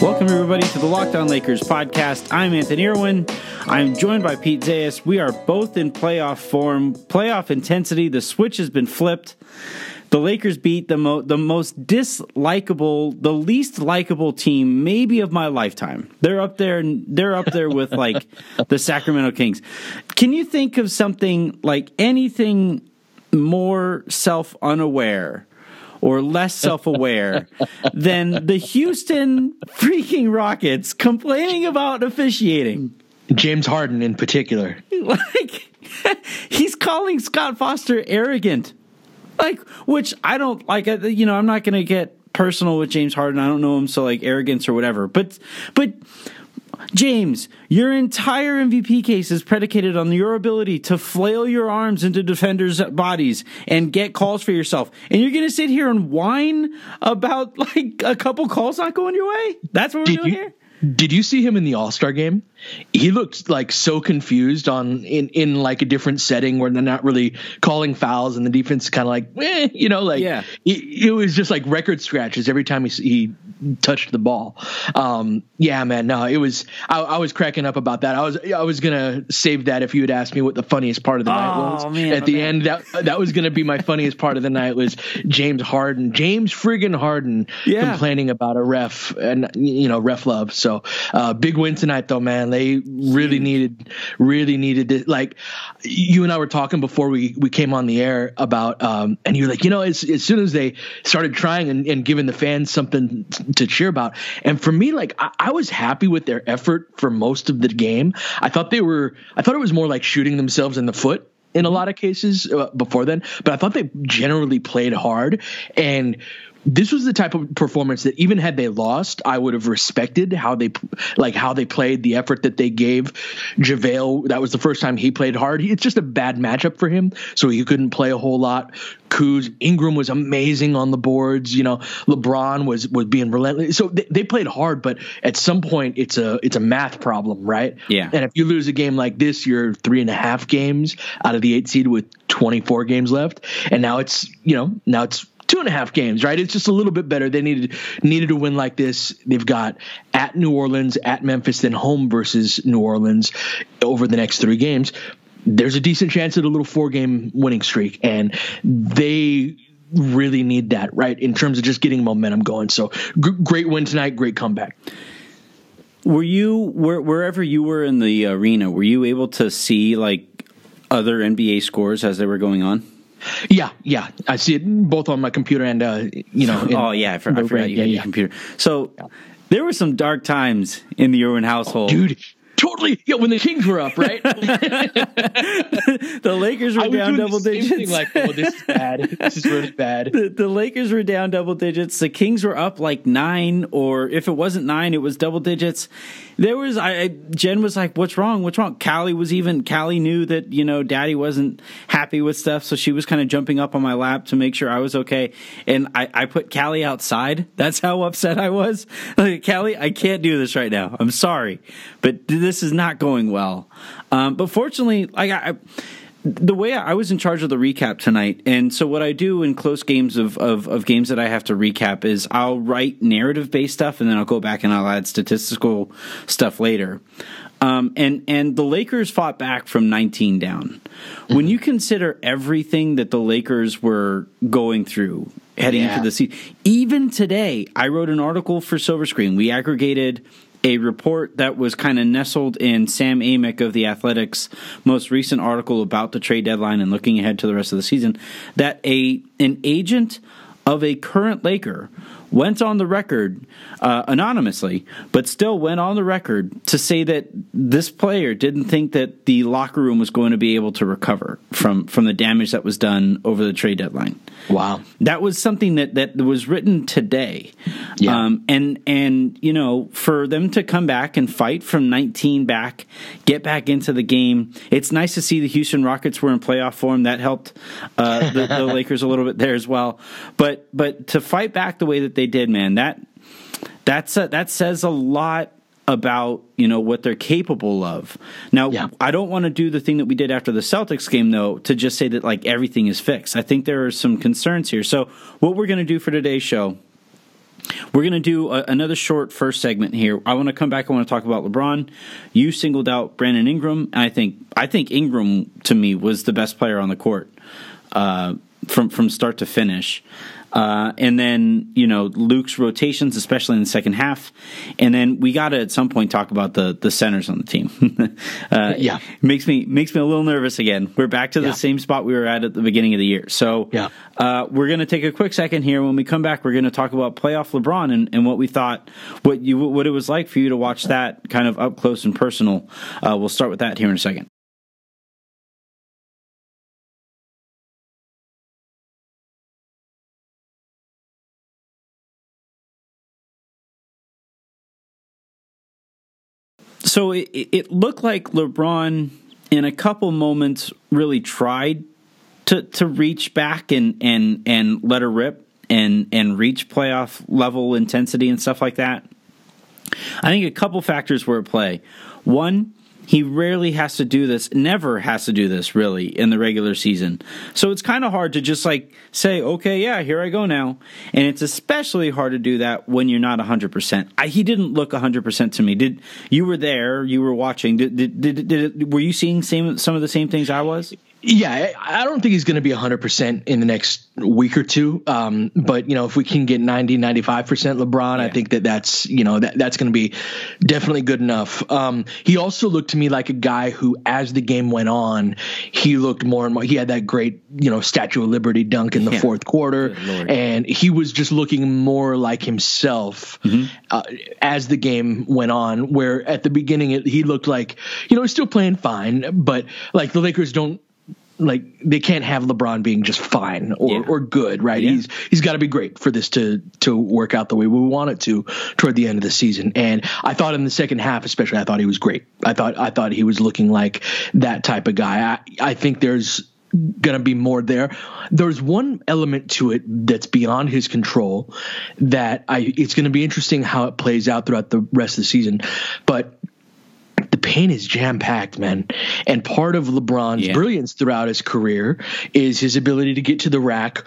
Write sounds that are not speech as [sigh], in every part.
Welcome, everybody, to the Lockdown Lakers podcast. I'm Anthony Irwin. I'm joined by Pete Zayas. We are both in playoff form, playoff intensity. The switch has been flipped. The Lakers beat the, mo- the most dislikable, the least likable team maybe of my lifetime. They're up there. They're up there with like [laughs] the Sacramento Kings. Can you think of something like anything more self unaware? or less self aware [laughs] than the Houston freaking Rockets complaining about officiating. James Harden in particular. [laughs] Like, he's calling Scott Foster arrogant. Like, which I don't like, uh, you know, I'm not going to get personal with James Harden. I don't know him, so like arrogance or whatever. But, but, James, your entire MVP case is predicated on your ability to flail your arms into defenders' bodies and get calls for yourself. And you're going to sit here and whine about [laughs] like a couple calls not going your way? That's what we're Did doing you- here? Did you see him in the All Star game? He looked like so confused on in in like a different setting where they're not really calling fouls and the defense is kind of like, eh, you know, like Yeah. it, it was just like record scratches every time he he touched the ball. Um, yeah, man, no, it was. I, I was cracking up about that. I was I was gonna save that if you had asked me what the funniest part of the night Oh, was. man, At the man. end, that that was gonna be my funniest part of the night was James Harden, James friggin' Harden, Yeah. complaining about a ref and you know ref love. So uh, big win tonight though, man. They really needed really needed it. Like you and I were talking before we we came on the air about um, and you're like you know as as soon as they started trying and, and giving the fans something to cheer about, and for me like I, I was happy with their effort for most of the game. I thought they were I thought it was more like shooting themselves in the foot in a lot of cases uh, before then, but I thought they generally played hard and this was the type of performance that even had they lost, I would have respected how they like how they played, the effort that they gave. JaVale, that was the first time he played hard. It's just a bad matchup for him, so he couldn't play a whole lot. Kuz Ingram was amazing on the boards. You know, LeBron was was being relentless. So they, they played hard, but at some point, it's a it's a math problem, right? Yeah. And if you lose a game like this, you're three and a half games out of the eight seed with 24 games left, and now it's you know now it's two and a half games, right? It's just a little bit better. They needed needed to win like this. They've got at New Orleans, at Memphis, then home versus New Orleans over the next three games. There's a decent chance at a little four game winning streak, and they really need that, right? In terms of just getting momentum going. So g- great win tonight, great comeback. Were you where, wherever you were in the arena? Were you able to see like other NBA scores as they were going on? Yeah, yeah, I see it both on my computer and uh, you know. in- oh yeah, I, for, I forgot red. you had yeah, your computer. So there were some dark times in the Irwin household. dude. Totally, yeah. When the Kings were up, right? [laughs] the Lakers were down double digits. thing, like, oh, this is bad. This is really bad. [laughs] the, the Lakers were down double digits. The Kings were up like nine, or if it wasn't nine, it was double digits. There was, I, I Jen was like, "What's wrong? What's wrong?" Callie was even. Callie knew that you know Daddy wasn't happy with stuff, so she was kind of jumping up on my lap to make sure I was okay. And I, I put Callie outside. That's how upset I was. [laughs] Like, Callie, I can't do this right now. I'm sorry, but this is not going well. Um, but fortunately, like I. I the way I, I was in charge of the recap tonight, and so what I do in close games of, of, of games that I have to recap is I'll write narrative based stuff, and then I'll go back and I'll add statistical stuff later. Um, and and the Lakers fought back from 19 down. When you consider everything that the Lakers were going through heading Yeah. into the season, even today, I wrote an article for Silver Screen. We aggregated a report that was kind of nestled in Sam Amick of the Athletic's most recent article about the trade deadline and looking ahead to the rest of the season. That a an agent of a current Laker went on the record uh, anonymously, but still went on the record to say that this player didn't think that the locker room was going to be able to recover from from the damage that was done over the trade deadline. Wow. That was something that that was written today. Yeah. Um, and and you know, for them to come back and fight from 19 back, get back into the game. It's nice to see the Houston Rockets were in playoff form. That helped uh, the, the [laughs] Lakers a little bit there as well. But but to fight back the way that they did, man, that that's a, that says a lot about you know what they're capable of. Now, Yeah. I don't want to do the thing that we did after the Celtics game though to just say that like everything is fixed. I think there are some concerns here. So what we're going to do for today's show we're going to do a, another short first segment here. I want to come back. I want to talk about LeBron. You singled out Brandon Ingram, and I think I think Ingram to me was the best player on the court uh, from from start to finish. Uh, and then you know Luke's rotations, especially in the second half, and then we got to at some point talk about the the centers on the team. [laughs] uh, Yeah. makes me makes me a little nervous again. We're back to the Yeah. same spot we were at at the beginning of the year. So Yeah. uh, we're going to take a quick second here. When we come back, we're going to talk about playoff LeBron and, and what we thought, what you what it was like for you to watch that kind of up close and personal. Uh, we'll start with that here in a second. So it, it looked like LeBron, in a couple moments, really tried to to reach back and and and let her rip and and reach playoff level intensity and stuff like that. I think a couple factors were at play. One, he rarely has to do this, never has to do this really in the regular season. So it's kind of hard to just like say, okay, yeah, here I go now. And it's especially hard to do that when you're not 100%. I, he didn't look 100% to me. Did you were there, you were watching. Did did, did, did were you seeing same some of the same things I was? Yeah, I don't think he's going to be 100% in the next week or two. Um, but, you know, if we can get 90, 95% LeBron, I think that that's, you know, that, that's going to be definitely good enough. Um, he also looked to me like a guy who, as the game went on, he looked more and more, he had that great, you know, Statue of Liberty dunk in the Yeah. fourth quarter. And he was just looking more like himself uh, as the game went on, where at the beginning it, he looked like, you know, he's still playing fine, but like the Lakers don't like they can't have LeBron being just fine or, Yeah. or good, right? Yeah. He's he's got to be great for this to to work out the way we want it to toward the end of the season. And I thought in the second half, especially, I thought he was great. I thought I thought he was looking like that type of guy. I I think there's going to be more there. There's one element to it that's beyond his control that I it's going to be interesting how it plays out throughout the rest of the season. But the paint is jam packed, man. And part of LeBron's Yeah. brilliance throughout his career is his ability to get to the rack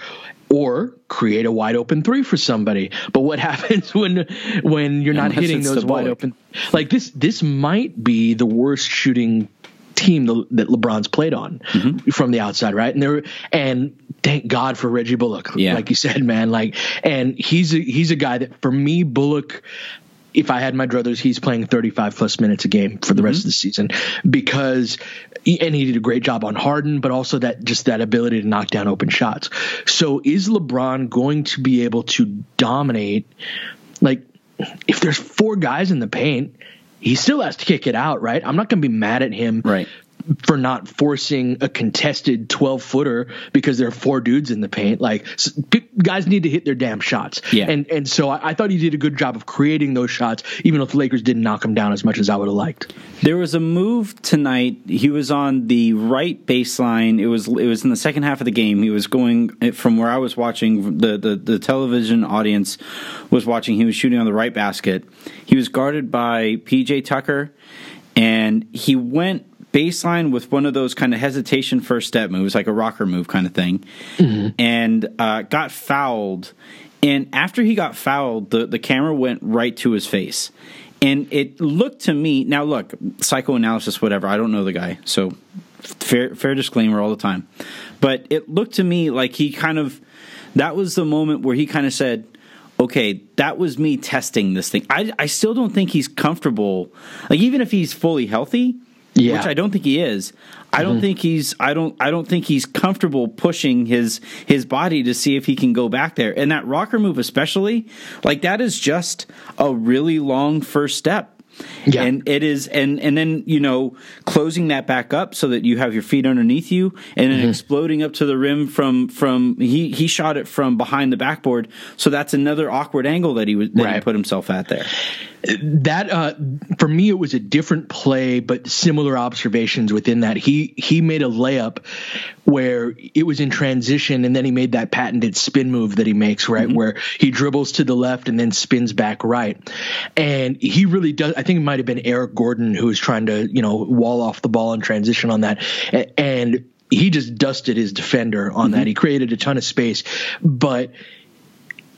or create a wide open three for somebody. But what [laughs] happens when when you're not Unless hitting those wide open? Like this this might be the worst shooting team that LeBron's played on Mm-hmm. from the outside, right? And there and thank God for Reggie Bullock, Yeah. like you said, man. Like, and he's a, he's a guy that for me, Bullock. If I had my druthers, he's playing 35 plus minutes a game for the rest of the season because, and he did a great job on Harden, but also that just that ability to knock down open shots. So is LeBron going to be able to dominate? Like, if there's four guys in the paint, he still has to kick it out, right? I'm not going to be mad at him Right. For not forcing a contested 12 footer because there are four dudes in the paint. Like guys need to hit their damn shots. Yeah. And and so I, I thought he did a good job of creating those shots, even if the Lakers didn't knock him down as much as I would have liked. There was a move tonight. He was on the right baseline. It was it was in the second half of the game. He was going eh, from where I was watching. The the, the television audience was watching. He was shooting on the right basket. He was guarded by PJ Tucker, and he went baseline with one of those kind of hesitation first step moves, like a rocker move kind of thing, and uh, got fouled. And after he got fouled, the, the camera went right to his face. And it looked to me now. Look, psychoanalysis, whatever. I don't know the guy, so fair fair disclaimer all the time. But it looked to me like he kind of that was the moment where he kind of said, "Okay, that was me testing this thing." I I still don't think he's comfortable. Like even if he's fully healthy, Yeah. which I don't think he is. I don't mm-hmm. think he's I don't I don't think he's comfortable pushing his his body to see if he can go back there. And that rocker move especially, like that is just a really long first step. Yeah. And it is and and then, you know, closing that back up so that you have your feet underneath you and then exploding up to the rim from from he he shot it from behind the backboard. So that's another awkward angle that he was that he put himself at there. that uh, for me it was a different play but similar observations within that he he made a layup where it was in transition and then he made that patented spin move that he makes right where he dribbles to the left and then spins back right and he really does i think it might have been Eric Gordon who was trying to you know wall off the ball and transition on that, and he just dusted his defender on mm-hmm. that. He created a ton of space, but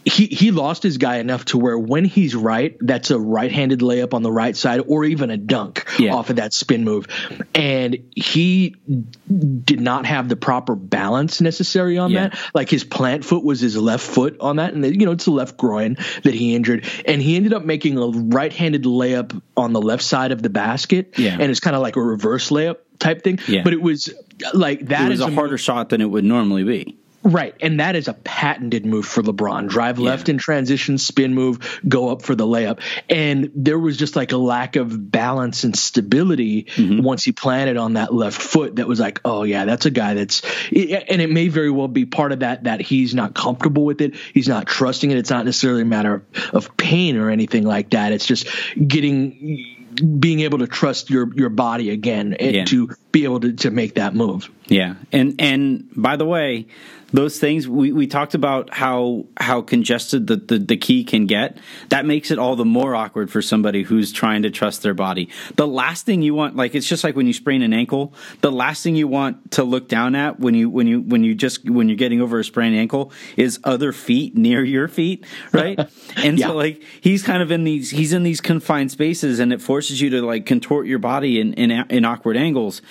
he he lost his guy enough to where when he's right, that's a right-handed layup on the right side, or even a dunk yeah. off of that spin move. And he did not have the proper balance necessary on yeah. that. Like his plant foot was his left foot on that, and you know it's the left groin that he injured, and he ended up making a right-handed layup on the left side of the basket. Yeah. and it's kind of like a reverse layup type thing. Yeah. but it was like that. It was a harder shot than it would normally be. Right. And that is a patented move for LeBron. Drive yeah. left in transition, spin move, go up for the layup. And there was just like a lack of balance and stability mm-hmm. once he planted on that left foot that was like, oh, yeah, that's a guy that's, and it may very well be part of that, that he's not comfortable with it. He's not trusting it. It's not necessarily a matter of pain or anything like that. It's just getting, being able to trust your your body again yeah. to be able to, to make that move. Yeah. And and by the way, those things we, we talked about how how congested the, the, the key can get that makes it all the more awkward for somebody who's trying to trust their body the last thing you want like it's just like when you sprain an ankle the last thing you want to look down at when you when you when you just when you're getting over a sprained ankle is other feet near your feet right [laughs] and yeah. so like he's kind of in these he's in these confined spaces and it forces you to like contort your body in in, in awkward angles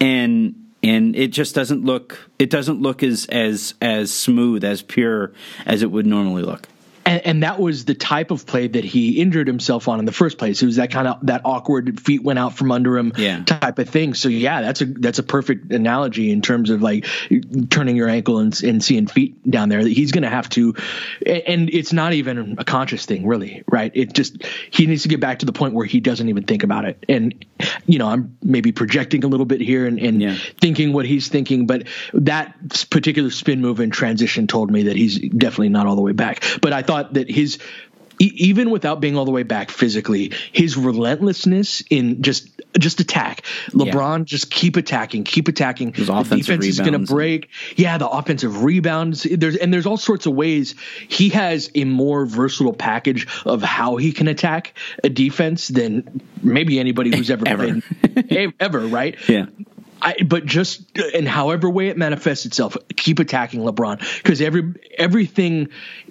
and and it just doesn't look it doesn't look as as as smooth as pure as it would normally look and, and, that was the type of play that he injured himself on in the first place. It was that kind of that awkward feet went out from under him yeah. type of thing. So yeah, that's a that's a perfect analogy in terms of like turning your ankle and, and seeing feet down there. That he's going to have to, and it's not even a conscious thing, really, right? It just he needs to get back to the point where he doesn't even think about it. And you know, I'm maybe projecting a little bit here and, and yeah. thinking what he's thinking, but that particular spin move and transition told me that he's definitely not all the way back. But I thought thought that his even without being all the way back physically, his relentlessness in just just attack. LeBron yeah. just keep attacking, keep attacking. His the defense is going to break. Yeah, the offensive rebounds. There's and there's all sorts of ways he has a more versatile package of how he can attack a defense than maybe anybody who's ever, [laughs] ever. played [laughs] ever. Right? Yeah. I, but just in however way it manifests itself, keep attacking LeBron because every everything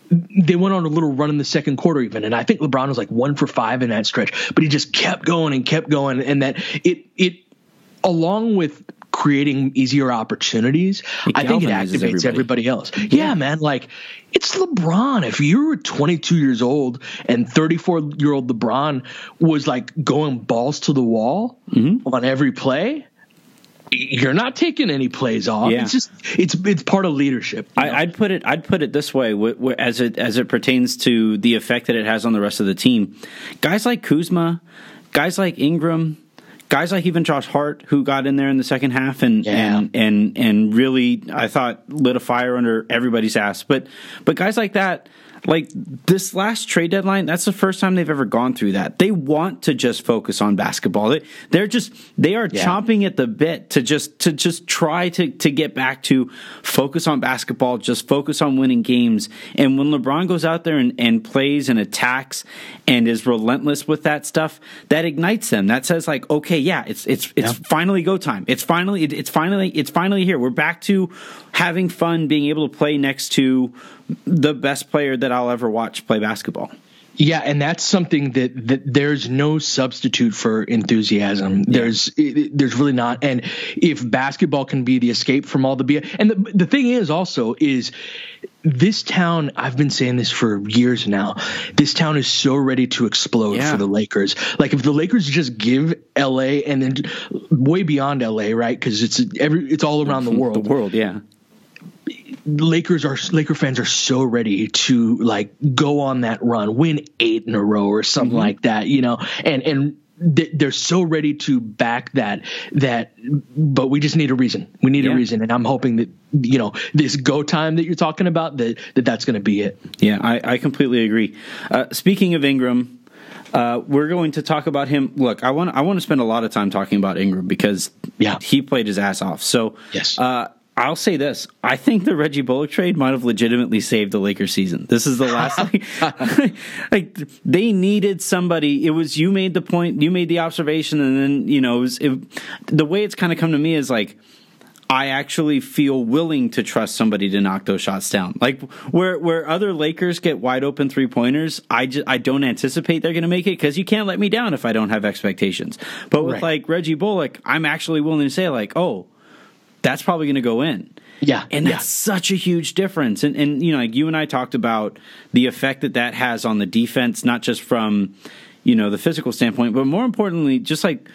they went on a little run in the second quarter even, and I think LeBron was like one for five in that stretch, but he just kept going and kept going, and that it it along with creating easier opportunities, it I think it activates everybody, everybody else. Yeah. yeah. man, like it's LeBron. If you were 22 years old and 34 year old LeBron was like going balls to the wall mm-hmm. on every play, you're not taking any plays off. Yeah. It's just it's it's part of leadership. I, would put it I'd put it this way as it as it pertains to the effect that it has on the rest of the team. Guys like Kuzma, guys like Ingram, guys like even Josh Hart who got in there in the second half and yeah. and and and really I thought lit a fire under everybody's ass. But but guys like that like this last trade deadline, that's the first time they've ever gone through that. They want to just focus on basketball. They, they're just they are yeah. chomping at the bit to just to just try to to get back to focus on basketball, just focus on winning games. And when LeBron goes out there and, and plays and attacks and is relentless with that stuff, that ignites them. That says like, okay, yeah, it's it's it's yeah. finally go time. It's finally it, it's finally it's finally here. We're back to having fun, being able to play next to the best player that I'll ever watch play basketball. Yeah, and that's something that, that there's no substitute for enthusiasm. There's it, there's really not. And if basketball can be the escape from all the BS, and the the thing is also is this town. I've been saying this for years now. This town is so ready to explode yeah. for the Lakers. Like if the Lakers just give LA and then way beyond LA, right? Because it's every it's all around [laughs] the world. the world, yeah Lakers are Laker fans are so ready to like go on that run, win eight in a row or something mm-hmm. like that, you know, and and they're so ready to back that that but we just need a reason we need yeah. a reason and i'm hoping that you know this go time that you're talking about that, that that's going to be it yeah i, I completely agree uh, speaking of ingram uh, we're going to talk about him. Look, I want I want to spend a lot of time talking about Ingram because yeah, he played his ass off. So yes, uh, I'll say this: I think the Reggie Bullock trade might have legitimately saved the Lakers season. This is the last like, [laughs] [laughs] like they needed somebody. It was you made the point, you made the observation, and then you know it was, it, the way it's kind of come to me is like I actually feel willing to trust somebody to knock those shots down. Like where where other Lakers get wide open three pointers, I just, I don't anticipate they're going to make it because you can't let me down if I don't have expectations. But with right. like Reggie Bullock, I'm actually willing to say like, oh, that's probably going to go in. Yeah, and that's yeah. such a huge difference. And and you know, like you and I talked about the effect that that has on the defense, not just from you know the physical standpoint, but more importantly, just like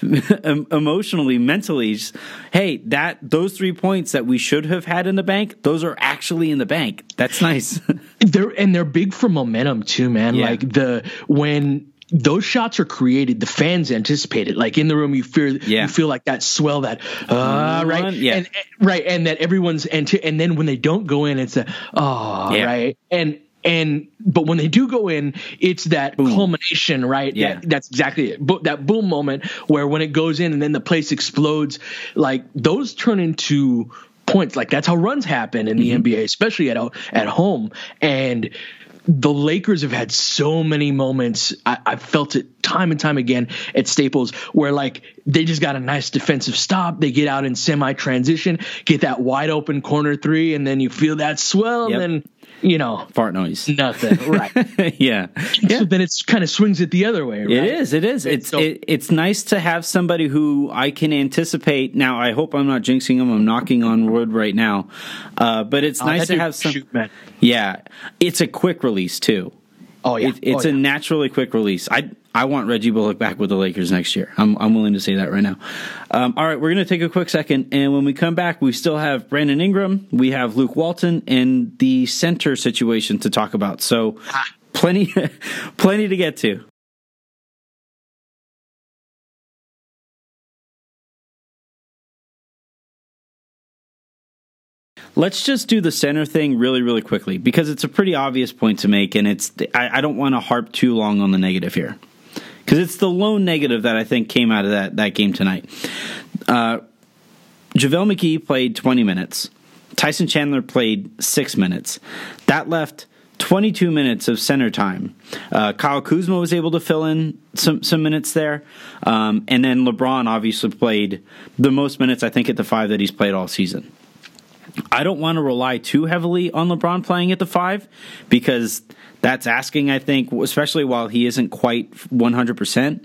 [laughs] emotionally, mentally. Just, hey, that those three points that we should have had in the bank, those are actually in the bank. That's nice. [laughs] they're and they're big for momentum too, man. Yeah. Like the when those shots are created, the fans anticipate it. Like in the room, you feel yeah. you feel like that swell, that uh, right, yeah, and, right, and that everyone's and and then when they don't go in, it's a oh yeah. right, and and but when they do go in it's that boom. culmination right yeah that, that's exactly it but that boom moment where when it goes in and then the place explodes like those turn into points like that's how runs happen in the mm-hmm. nba especially at at home and the Lakers have had so many moments. I, have felt it time and time again at Staples where like they just got a nice defensive stop. They get out in semi transition, get that wide open corner three, and then you feel that swell, yep. and then you know, fart noise. Nothing. Right. yeah. [laughs] yeah. So then it's kind of swings it the other way. Right? It is. It is. It's so, it, it's nice to have somebody who I can anticipate. Now, I hope I'm not jinxing them. I'm knocking on wood right now. Uh, but it's oh, nice to have some. Shoot, yeah, it's a quick release too. Oh yeah, it, it's oh, yeah. a naturally quick release. I I want Reggie Bullock back with the Lakers next year. I'm I'm willing to say that right now. Um, all right, we're going to take a quick second, and when we come back, we still have Brandon Ingram, we have Luke Walton, and the center situation to talk about. So plenty [laughs] plenty to get to. Let's just do the center thing really, really quickly because it's a pretty obvious point to make, and it's I, I don't want to harp too long on the negative here because it's the lone negative that I think came out of that that game tonight. Uh, JaVale McGee played 20 minutes. Tyson Chandler played six minutes. That left 22 minutes of center time. Uh, Kyle Kuzma was able to fill in some some minutes there, um, and then LeBron obviously played the most minutes I think at the five that he's played all season. I don't want to rely too heavily on LeBron playing at the five because that's asking, I think, especially while he isn't quite 100%.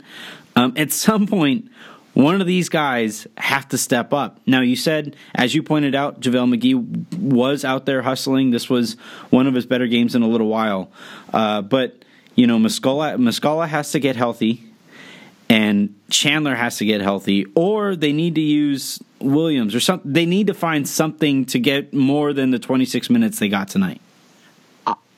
Um, at some point, one of these guys have to step up. Now, you said, as you pointed out, JaVale McGee was out there hustling. This was one of his better games in a little while. Uh, but, you know, Muscala, Muscala has to get healthy and Chandler has to get healthy, or they need to use Williams or something. They need to find something to get more than the 26 minutes they got tonight.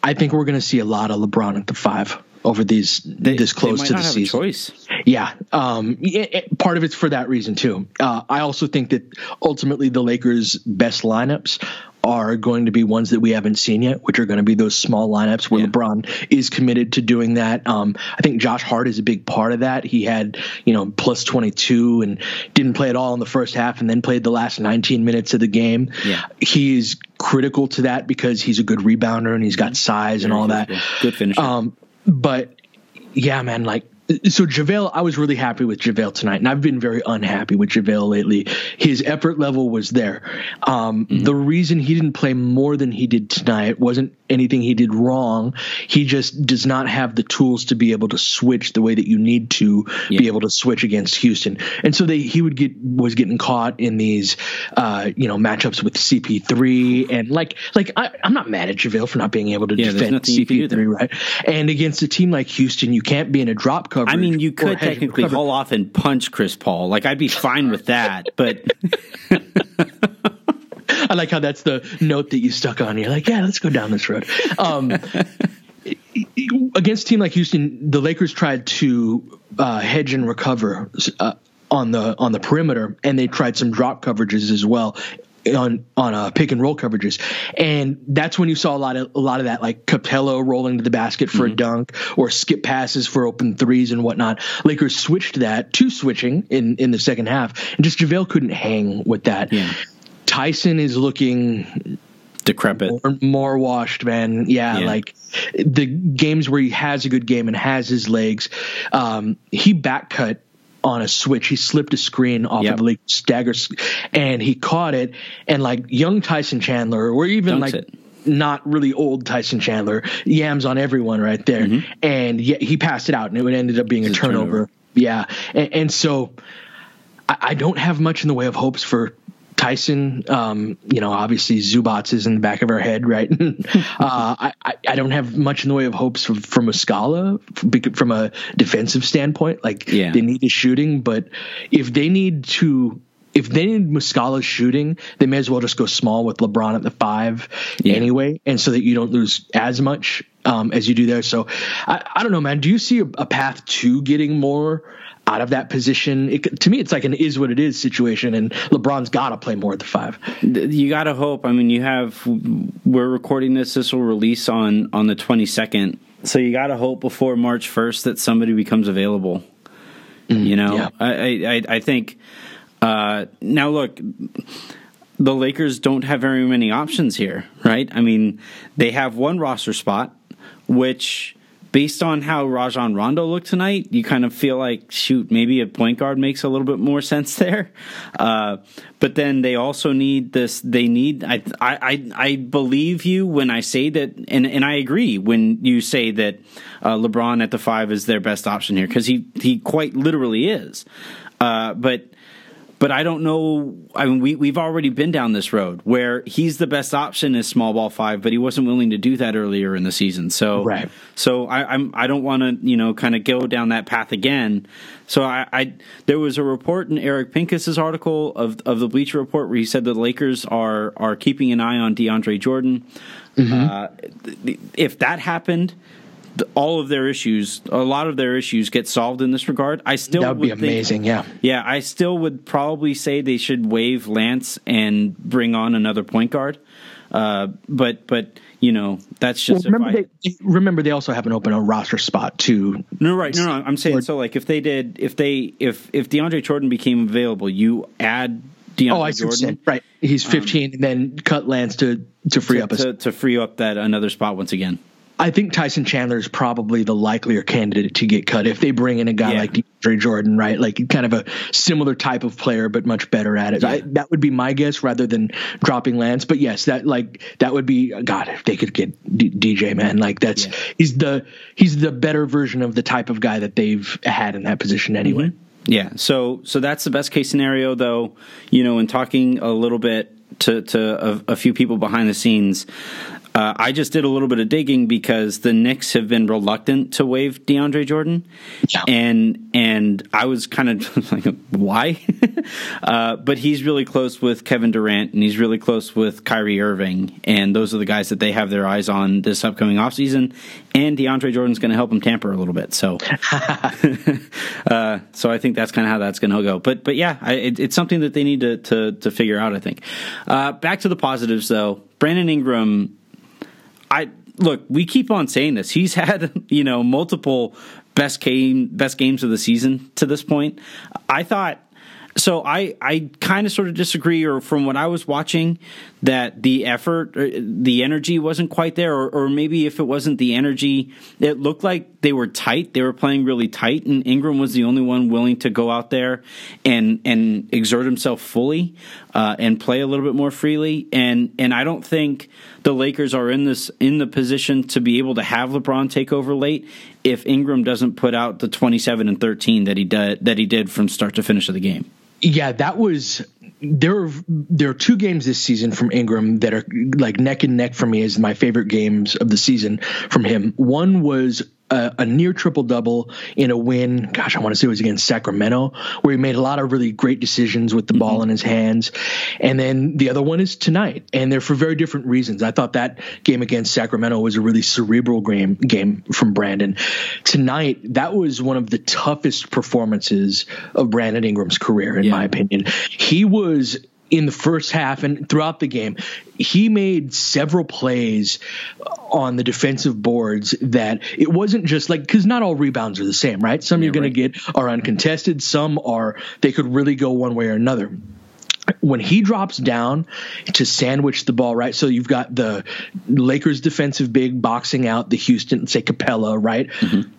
I think we're going to see a lot of LeBron at the five over these they, this close to the season. choice. Yeah, um, it, it, part of it's for that reason too. Uh, I also think that ultimately the Lakers' best lineups are going to be ones that we haven't seen yet, which are going to be those small lineups where yeah. LeBron is committed to doing that. Um, I think Josh Hart is a big part of that. He had, you know, plus 22 and didn't play at all in the first half and then played the last 19 minutes of the game. Yeah. He's critical to that because he's a good rebounder and he's got size and all that. Good finisher. Um, but yeah, man, like so JaVale, I was really happy with JaVale tonight, and I've been very unhappy with JaVale lately. His effort level was there. Um, mm-hmm. The reason he didn't play more than he did tonight wasn't anything he did wrong. He just does not have the tools to be able to switch the way that you need to yeah. be able to switch against Houston. And so they he would get was getting caught in these uh, you know matchups with CP3 and like like I, am not mad at JaVale for not being able to yeah, defend CP3 right. And against a team like Houston, you can't be in a drop coverage. I mean, you could technically haul off and punch Chris Paul. Like I'd be fine with that, but. [laughs] I like how that's the note that you stuck on. You're like, yeah, let's go down this road. Um, [laughs] against a team like Houston, the Lakers tried to uh, hedge and recover uh, on the on the perimeter, and they tried some drop coverages as well on on uh, pick and roll coverages, and that's when you saw a lot of a lot of that like Capela rolling to the basket for mm-hmm. a dunk or skip passes for open threes and whatnot. Lakers switched that to switching in in the second half, and just Javale couldn't hang with that. Yeah. Tyson is looking decrepit, more, more washed, man. Yeah, yeah, like the games where he has a good game and has his legs. Um, he back cut on a switch. He slipped a screen off yep. of the league stagger, and he caught it. And like young Tyson Chandler, or even Dunks like. It not really old Tyson Chandler yams on everyone right there, mm-hmm. and yeah, he passed it out, and it ended up being a turnover. turnover. Yeah, and, and so I, I, don't have much in the way of hopes for Tyson, um, you know, obviously Zubac is in the back of our head, right? [laughs] uh, I, I don't have much in the way of hopes from, from Muscala from a defensive standpoint. Like yeah. they need the shooting, but if they need to, if they need Muscala's shooting, they may as well just go small with LeBron at the five yeah. anyway, and so that you don't lose as much um, as you do there. So I, I don't know, man. Do you see a, a path to getting more? out of that position. It, to me, it's like an is what it is situation, and LeBron's got to play more at the five. You got to hope. I mean, you have. We're recording this. This will release on on the twenty second, so you got to hope before March first that somebody becomes available. Mm, you know, yeah. I, I I think. Uh, now look the Lakers don't have very many options here, right? I mean, they have one roster spot, which based on how Rajon Rondo looked tonight, you kind of feel like, shoot, maybe a point guard makes a little bit more [laughs] sense there. Uh, but then they also need this. They need. I, I I believe you when I say that, and and I agree when you say that uh, LeBron at the five is their best option here because he he quite literally is. Uh, but but I don't know. I mean, we we've already been down this road where he's the best option is small ball five, but he wasn't willing to do that earlier in the season. So right. So I, I'm I don't want to you know kind of go down that path again. So I, I there was a report in Eric Pincus's article of of the Bleacher Report where he said the Lakers are are keeping an eye on DeAndre Jordan. Mm-hmm. Uh, if that happened all of their issues, a lot of their issues get solved in this regard. I still that would be amazing. Think, yeah, yeah. I still would probably say they should waive Lance and bring on another point guard. Uh, but but you know that's just well, remember I, they remember they also have an open a roster spot too. No, right? No, no. I'm saying so. Like if they did, if they if if DeAndre Jordan became available, you add DeAndre oh, I Jordan. Right, he's um, 15, um, and then cut Lance to to free to, up a, to, to free up that another spot once again. I think Tyson Chandler is probably the likelier candidate to get cut if they bring in a guy yeah. like DeAndre Jordan, right? Like kind of a similar type of player, but much better at it. Yeah. I, that would be my guess rather than dropping Lance. But yes, that like that would be God if they could get D- DJ man. Like that's yeah. he's the he's the better version of the type of guy that they've had in that position anyway. Mm-hmm. Yeah. So so that's the best case scenario, though. You know, in talking a little bit to to a, a few people behind the scenes, uh, I just did a little bit of digging because the Knicks have been reluctant to waive DeAndre Jordan, yeah. and and I was kind of [laughs] like, why? [laughs] uh, but he's really close with Kevin Durant, and he's really close with Kyrie Irving, and those are the guys that they have their eyes on this upcoming offseason. And DeAndre Jordan's going to help him tamper a little bit, so [laughs] uh, so I think that's kind of how that's going to go. But but yeah, I, it, it's something that they need to to, to figure out. I think. Uh, back to the positives, though. Brandon Ingram I look, we keep on saying this. He's [laughs] had, you know, multiple best game best games of the season to this point. I thought so I, I kind of sort of disagree, or from what I was watching, that the effort, er, the energy wasn't quite there, or, or, maybe if it wasn't the energy, it looked like they were tight. They were playing really tight, and Ingram was the only one willing to go out there and and exert himself fully uh, and play a little bit more freely. And and I don't think the Lakers are in this in the position to be able to have LeBron take over late if Ingram doesn't put out the twenty seven and thirteen that he did that he did from start to finish of the game. Yeah, that was there. There are two games this season from Ingram that are like neck and neck for me as my favorite games of the season from him. One was a, a near triple double in a win. Gosh, I want to say it was against Sacramento, where he made a lot of really great decisions with the mm-hmm. ball in his hands. And then the other one is tonight, and they're for very different reasons. I thought that game against Sacramento was a really cerebral game game from Brandon. Tonight, that was one of the toughest performances of Brandon Ingram's career, in yeah. my opinion. He was in the first half and throughout the game, he made several plays on the defensive boards that it wasn't just like because not all rebounds are the same, right? Some yeah, you're going right. to get are uncontested, some are they could really go one way or another. when he drops down to sandwich the ball, right? So you've got the Lakers defensive big boxing out the Houston, say Capela, right? Mm-hmm.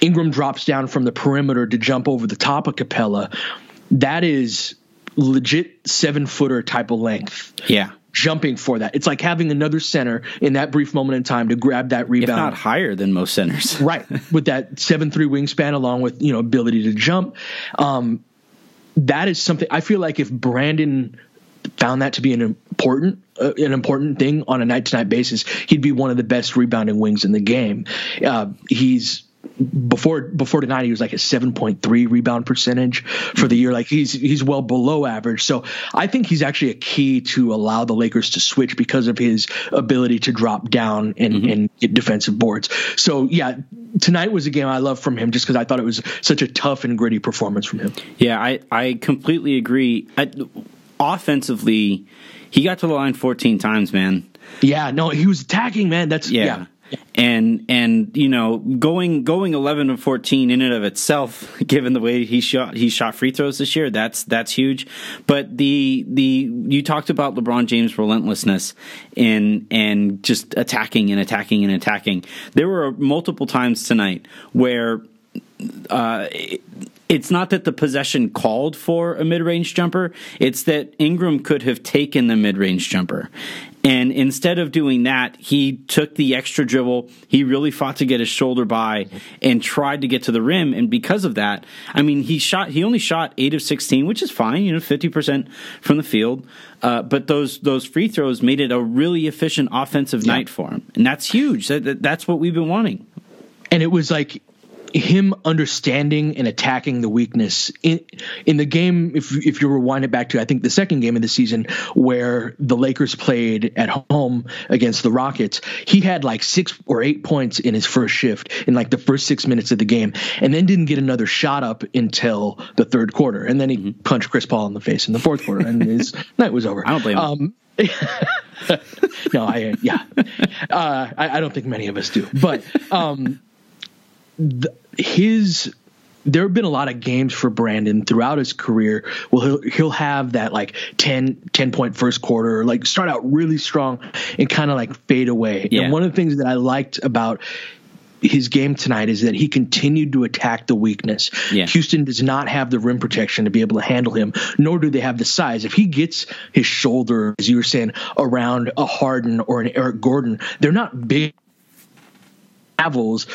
Ingram drops down from the perimeter to jump over the top of Capela. That is legit seven footer type of length. Yeah. Jumping for that. It's like having another center in that brief moment in time to grab that rebound. If not higher than most centers. [laughs] right. With that seven three wingspan along with, you know, ability to jump. Um, that is something I feel like if Brandon found that to be an important uh, an important thing on a night to night basis, he'd be one of the best rebounding wings in the game. Uh, he's before before tonight he was like a 7.3 rebound percentage for the year. Like he's he's well below average. So i think he's actually a key to allow the lakers to switch because of his ability to drop down and, mm-hmm. and get defensive boards. So yeah tonight was a game i love from him just because i thought it was such a tough and gritty performance from him. Yeah i i completely agree. I, offensively he got to the line 14 times man. Yeah, no, he was attacking, man. That's yeah. yeah and and you know going going 11 and 14 in and of itself [laughs] given the way he shot he shot free throws this year that's that's huge. But the the you talked about LeBron James relentlessness in and just attacking and attacking and attacking. There were multiple times tonight where uh, it's not that the possession called for a mid-range jumper it's that Ingram could have taken the mid-range jumper and instead of doing that, he took the extra dribble. He really fought to get his shoulder by and tried to get to the rim. And because of that, I mean, he shot, he only shot eight of 16, which is fine, you know, 50% from the field. Uh, but those, those free throws made it a really efficient offensive yeah. night for him. And that's huge. That, that's what we've been wanting. And it was like him understanding and attacking the weakness in in the game. If if you rewind it back to I think the second game of the season where the Lakers played at home against the Rockets, he had like six or eight points in his first shift in like the first six minutes of the game, and then didn't get another shot up until the third quarter, and then he mm-hmm. punched Chris Paul in the face in the fourth quarter, and his [laughs] night was over. I don't blame him. Um, [laughs] no, I yeah, uh, I, I, don't think many of us do, but um, the, his there have been a lot of games for Brandon throughout his career. Well, he'll he'll have that like 10, 10 point first quarter, like start out really strong and kind of like fade away. Yeah. And one of the things that I liked about his game tonight is that he continued to attack the weakness. Yeah. Houston does not have the rim protection to be able to handle him, nor do they have the size. If he gets his shoulder, as you were saying, around a Harden or an Eric Gordon, they're not big avils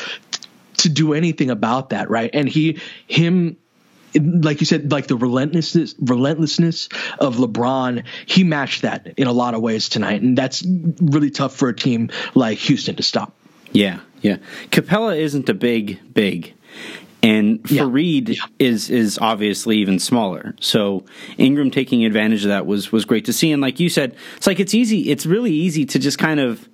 to do anything about that, right? And he, him, like you said, like the relentlessness, relentlessness of LeBron, he matched that in a lot of ways tonight, and that's really tough for a team like Houston to stop. Yeah, yeah. Capela isn't a big, big, and Faried yeah, yeah. is is obviously even smaller. So Ingram taking advantage of that was was great to see. And like you said, it's like it's easy. It's really easy to just kind of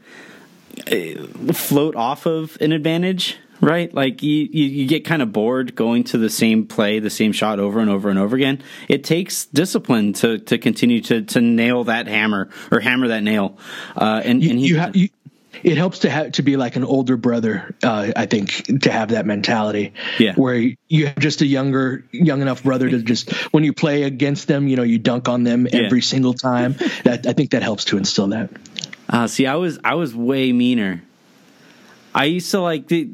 uh, float off of an advantage right? Like you, you, you, get kind of bored going to the same play, the same shot over and over and over again. It takes discipline to to continue to to nail that hammer or hammer that nail. Uh, and you, and he, you, ha- you it helps to have to be like an older brother. Uh, I think to have that mentality, yeah, where you have just a younger, young enough brother to just when you play against them, you know, you dunk on them yeah. every single time. that I think that helps to instill that. Uh, see, I was I was way meaner I used to like the,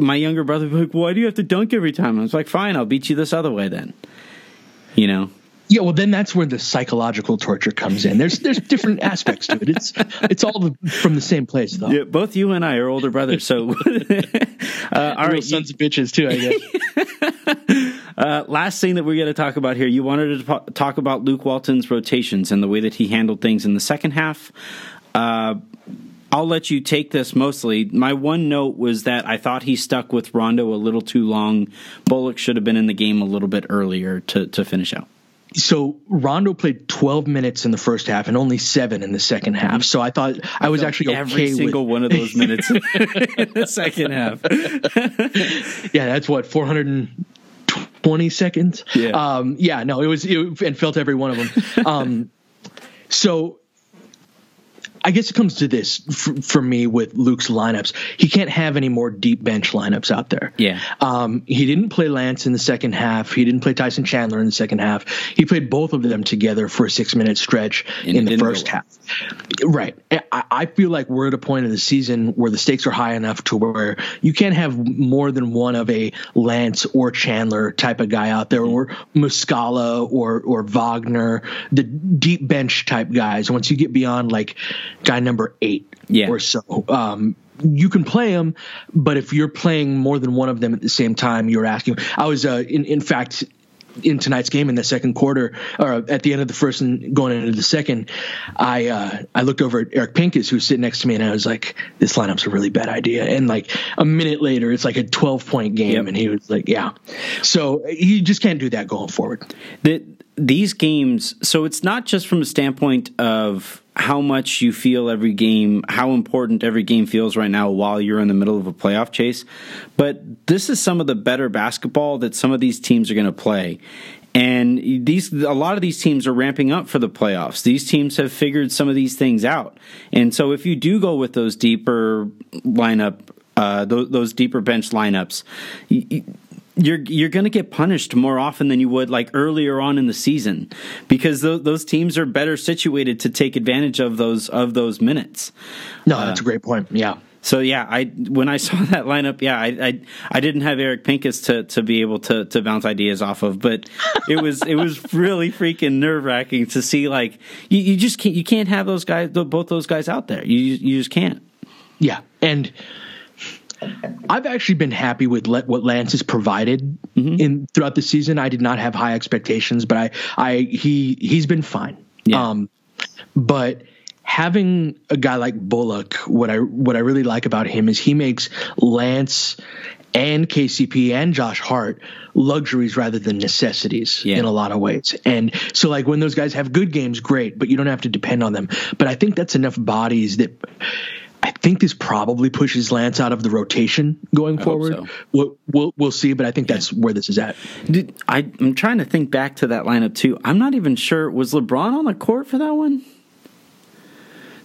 my younger brother would be like, "Why do you have to dunk every time?" I was like, "Fine, I'll beat you this other way then." You know. Yeah, well, then that's where the psychological torture comes in. There's there's different aspects to it. It's it's all the, from the same place, though. Yeah, both you and I are older brothers, so [laughs] uh, all right, sons of bitches too, I guess. [laughs] uh, last thing that we're going to talk about here, you wanted to talk about Luke Walton's rotations and the way that he handled things in the second half. Uh, I'll let you take this mostly. My one note was that I thought he stuck with Rondo a little too long. Bullock should have been in the game a little bit earlier to, to finish out. So Rondo played 12 minutes in the first half and only seven in the second half. So I thought I was actually okay every single with... one of those [laughs] minutes in the [laughs] second half. yeah, that's what 420 seconds. Yeah, um, yeah. No, it was it, and felt every one of them. [laughs] Um, so I guess it comes to this for, for, me with Luke's lineups. He can't have any more deep bench lineups out there. Yeah. Um, he didn't play Lance in the second half. He didn't play Tyson Chandler in the second half. He played both of them together for a six minute stretch and in the first half. Right. I, I feel like we're at a point in the season where the stakes are high enough to where you can't have more than one of a Lance or Chandler type of guy out there, mm-hmm. or Muscala or or Wagner, the deep bench type guys. Once you get beyond like guy number eight yeah. or so. Um, you can play them, but if you're playing more than one of them at the same time, you're asking. I was, uh, in in fact, in tonight's game in the second quarter, or at the end of the first and going into the second, I uh, I looked over at Eric Pincus, who's sitting next to me, and I was like, "This lineup's a really bad idea." And like a minute later, it's like a 12 point game, yep. and he was like, "Yeah." So you just can't do that going forward. The, these games, so it's not just from a standpoint of how much you feel every game, how important every game feels right now while you're in the middle of a playoff chase. But this is some of the better basketball that some of these teams are going to play. And these a lot of these teams are ramping up for the playoffs. These teams have figured some of these things out. And so if you do go with those deeper lineup uh, those, those, deeper bench lineups. You're you're going to get punished more often than you would like earlier on in the season because th- those teams are better situated to take advantage of those of those minutes. No, that's uh, a great point. Yeah. So yeah, I when I [laughs] saw that lineup, yeah, I I, I didn't have Eric Pincus to, to be able to, to bounce ideas off of, but [laughs] it was it was really freaking nerve wracking to see like you, you just can't you can't have those guys both those guys out there. You you just can't. Yeah, and I've actually been happy with le- what Lance has provided mm-hmm. in throughout the season. I did not have high expectations, but I, I he he's been fine. Yeah. Um, but having a guy like Bullock, what I what I really like about him is he makes Lance and KCP and Josh Hart luxuries rather than necessities yeah. in a lot of ways. And so like when those guys have good games, great, but you don't have to depend on them. But I think that's enough bodies that I think this probably pushes Lance out of the rotation going I forward. So. We'll, we'll, we'll see, but I think that's yeah. where this is at. Did, I, am trying to think back to that lineup too. I'm not even sure was LeBron on the court for that one.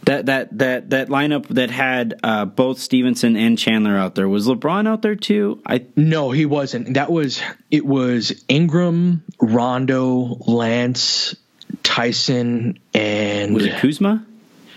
That that that that lineup that had uh, both Stephenson and Chandler out there was LeBron out there too. I no, he wasn't. That was it was Ingram, Rondo, Lance, Tyson, and was it Kuzma?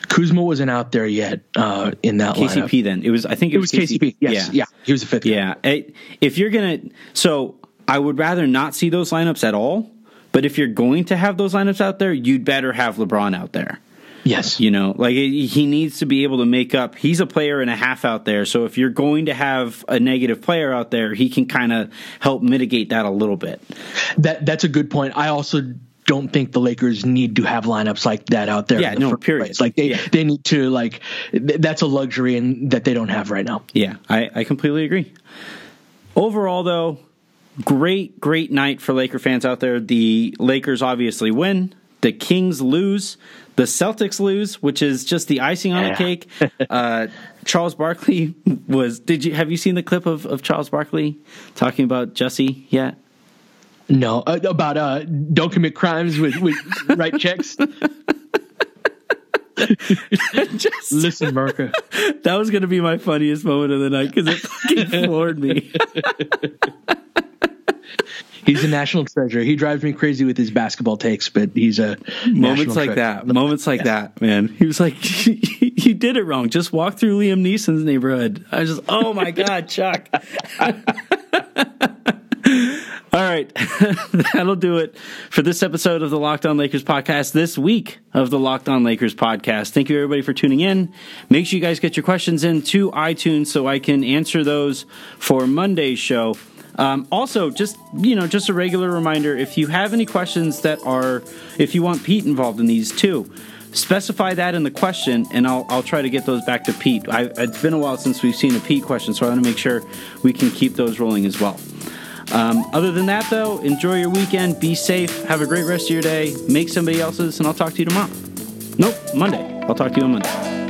Kuzma wasn't out there yet uh, in that KCP. Lineup. Then it was. I think it, it was, KCP. KCP. Yes, yeah. yeah, he was the fifth. Yeah, if you're gonna, so I would rather not see those lineups at all. But if you're going to have those lineups out there, you'd better have LeBron out there. Yes. You know, like he needs to be able to make up. He's a player and a half out there. So if you're going to have a negative player out there, he can kind of help mitigate that a little bit. That that's a good point. I also don't think the Lakers need to have lineups like that out there. Yeah, the no, period. Place. Like they, yeah. they need to like th- that's a luxury and that they don't have right now. Yeah, I, I completely agree. Overall, though, great, great night for Laker fans out there. The Lakers obviously win. The Kings lose. The Celtics lose, which is just the icing on yeah. the cake. [laughs] Uh, Charles Barkley [laughs] was. Did you have you seen the clip of, of Charles Barkley talking about Jesse yet? No, uh, about uh, don't commit crimes with, with write checks. [laughs] Just, Listen, America. That was going to be my funniest moment of the night because it fucking [laughs] floored me. he's a national treasure. He drives me crazy with his basketball takes, but he's a moments like treasure. that. Moments like yeah. that, man. He was like, [laughs] "You did it wrong. Just walk through Liam Neeson's neighborhood." I was just, "Oh my god, Chuck." All right. [laughs] That'll do it for this episode of the Locked On Lakers podcast, this week of the Locked On Lakers podcast. Thank you, everybody, for tuning in. Make sure you guys get your questions in to iTunes so I can answer those for Monday's show. Um, also, just you know, just a regular reminder: if you have any questions that are, if you want Pete involved in these too, specify that in the question, and I'll I'll try to get those back to Pete. I, it's been a while since we've seen a Pete question, so I want to make sure we can keep those rolling as well. Um, other than that, though, enjoy your weekend. Be safe. Have a great rest of your day. Make somebody else's, and I'll talk to you tomorrow. Nope, Monday. I'll talk to you on Monday.